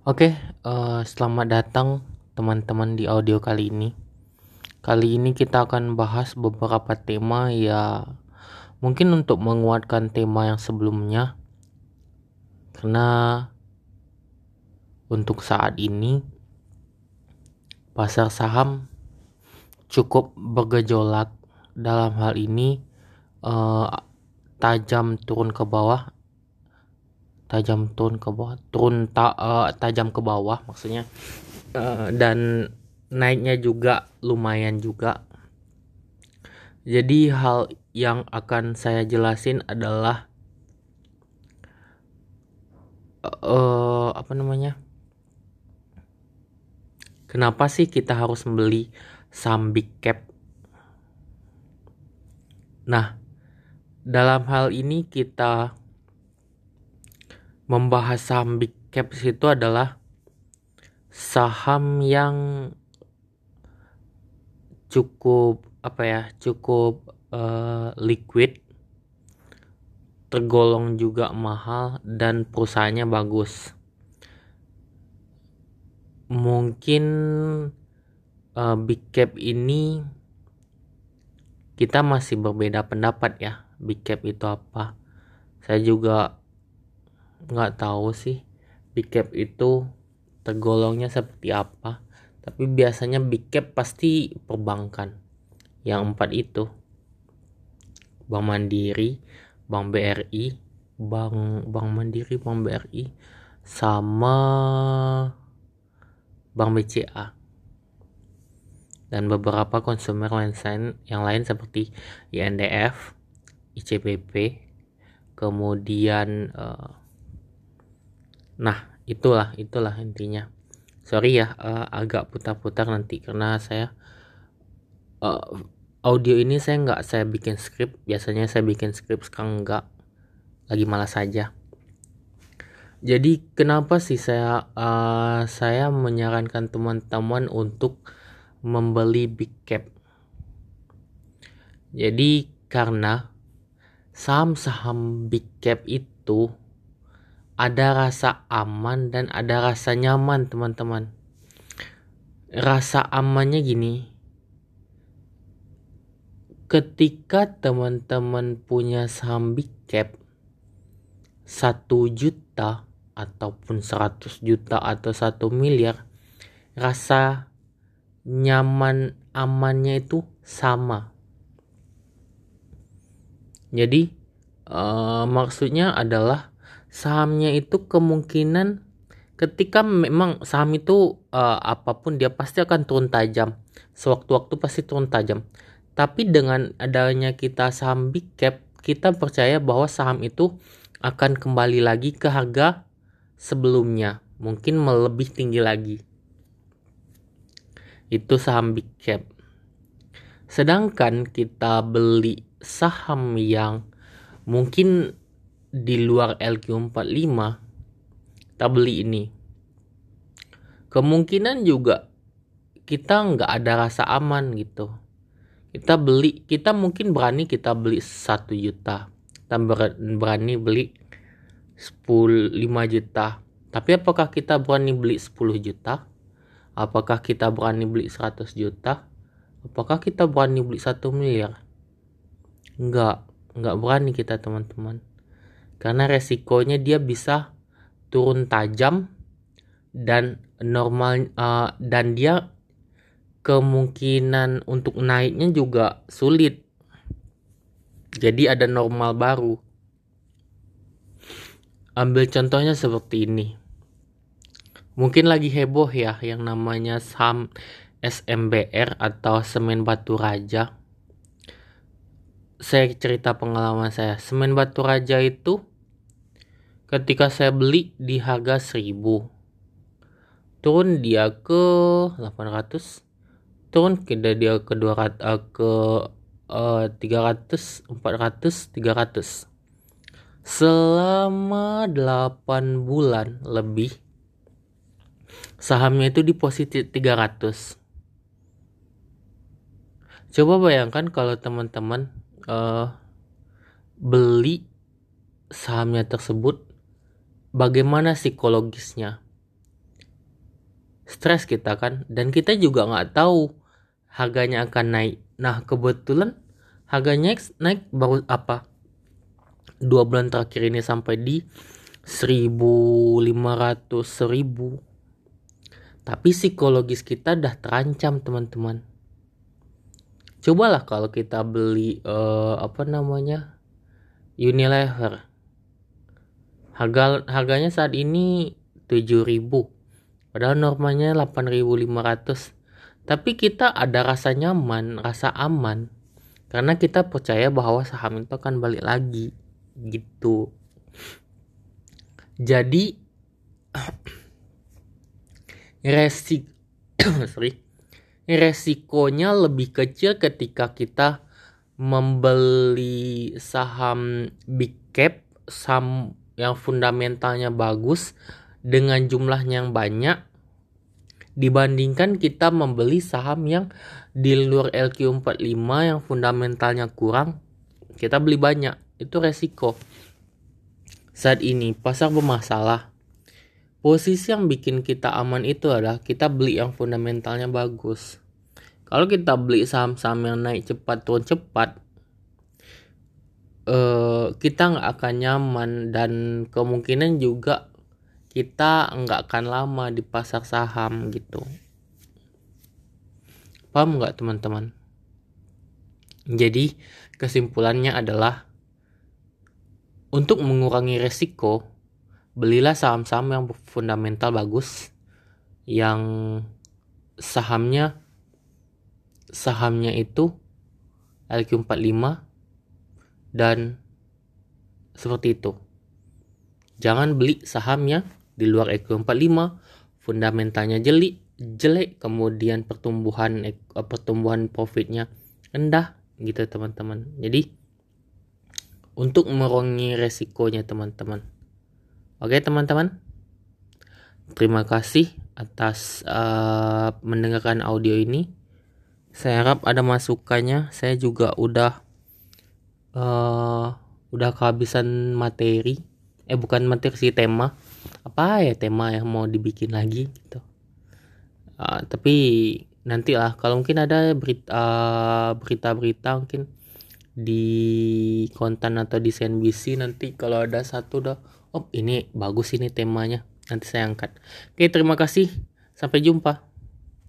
Oke, uh, selamat datang teman-teman di audio kali ini. Kali ini kita akan bahas beberapa tema ya mungkin untuk menguatkan tema yang sebelumnya. Karena untuk saat ini pasar saham cukup bergejolak dalam hal ini uh, tajam turun ke bawah tajam turun ke bawah turun ta, uh, tajam ke bawah maksudnya. Uh, dan naiknya juga lumayan juga. Jadi hal yang akan saya jelasin adalah uh, apa namanya? Kenapa sih kita harus membeli saham big cap? Nah dalam hal ini kita membahas saham big cap itu adalah saham yang cukup apa ya cukup uh, liquid tergolong juga mahal dan perusahaannya bagus. Mungkin uh, big cap ini kita masih berbeda pendapat ya big cap itu apa. Saya juga nggak tahu sih big itu tergolongnya seperti apa. Tapi biasanya big pasti perbankan yang empat itu. Bank Mandiri Bank BRI Bank Bank Mandiri Bank BRI sama Bank BCA dan beberapa konsumer lain yang lain seperti INDF, ICBP, kemudian uh, Nah, itulah itulah intinya. Sorry ya uh, agak putar-putar nanti karena saya uh, audio ini saya nggak saya bikin skrip. Biasanya saya bikin skrip sekarang nggak lagi malas saja. Jadi kenapa sih saya uh, saya menyarankan teman-teman untuk membeli big cap? Jadi karena saham-saham big cap itu ada rasa aman dan ada rasa nyaman teman-teman. Rasa amannya gini. Ketika teman-teman punya saham big cap 1 juta ataupun 100 juta atau 1 miliar rasa nyaman amannya itu sama. Jadi uh, maksudnya adalah sahamnya itu kemungkinan ketika memang saham itu uh, apa pun dia pasti akan turun tajam. Sewaktu-waktu pasti turun tajam. Tapi dengan adanya kita saham big cap kita percaya bahwa saham itu akan kembali lagi ke harga sebelumnya. Mungkin melebih tinggi lagi. Itu saham big cap. Sedangkan kita beli saham yang mungkin di luar LQ45 kita beli ini. Kemungkinan juga kita nggak ada rasa aman gitu. Kita beli kita mungkin berani kita beli satu juta. Kita berani beli 10 5 juta. Tapi apakah kita berani beli 10 juta? Apakah kita berani beli 100 juta? Apakah kita berani beli 1 miliar? Enggak enggak berani kita teman-teman karena resikonya dia bisa turun tajam dan normal uh, dan dia kemungkinan untuk naiknya juga sulit. Jadi ada normal baru. Ambil contohnya seperti ini. Mungkin lagi heboh ya yang namanya saham SMBR atau semen batu raja. Saya cerita pengalaman saya. Semen batu raja itu ketika saya beli di harga 1000 turun dia ke 800 turun kita dia ke 200 uh, ke uh, 300 400 300 selama 8 bulan lebih sahamnya itu di posisi 300 coba bayangkan kalau teman-teman uh, beli sahamnya tersebut bagaimana psikologisnya? Stres kita kan dan kita juga nggak tahu harganya akan naik. Nah kebetulan harganya naik baru apa? Dua bulan terakhir ini sampai di 1500 1000 tapi psikologis kita udah terancam teman-teman. Cobalah kalau kita beli uh, apa namanya Unilever harga harganya saat ini 7000 padahal normanya 8500 tapi kita ada rasa nyaman rasa aman. Karena kita percaya bahwa saham itu akan balik lagi. Gitu. Jadi resik sorry. Resikonya lebih kecil ketika kita membeli saham big cap saham yang fundamentalnya bagus dengan jumlahnya yang banyak dibandingkan kita membeli saham yang di luar LQ45 yang fundamentalnya kurang kita beli banyak. Itu resiko. Saat ini pasar bermasalah. Posisi yang bikin kita aman itu adalah kita beli yang fundamentalnya bagus. Kalau kita beli saham-saham yang naik cepat turun cepat eh, kita nggak akan nyaman dan kemungkinan juga kita nggak akan lama di pasar saham gitu. Paham nggak teman-teman? Jadi kesimpulannya adalah untuk mengurangi resiko belilah saham-saham yang fundamental bagus yang sahamnya sahamnya itu LQ45 dan seperti itu. Jangan beli sahamnya di luar Equity 45 fundamentalnya jelek jelek kemudian pertumbuhan eh, pertumbuhan profitnya rendah gitu teman-teman. Jadi untuk mengurangi resikonya teman-teman. Oke teman-teman. Terima kasih atas uh, mendengarkan audio ini. Saya harap ada masukannya. Saya juga udah uh, udah kehabisan materi. Eh bukan materi sih tema. Apa ya tema yang mau dibikin lagi gitu. Uh, tapi nanti lah kalau mungkin ada berita uh, berita-berita mungkin di konten atau di CNBC nanti kalau ada satu dah oh ini bagus ini temanya. Nanti saya angkat. Oke terima kasih. Sampai jumpa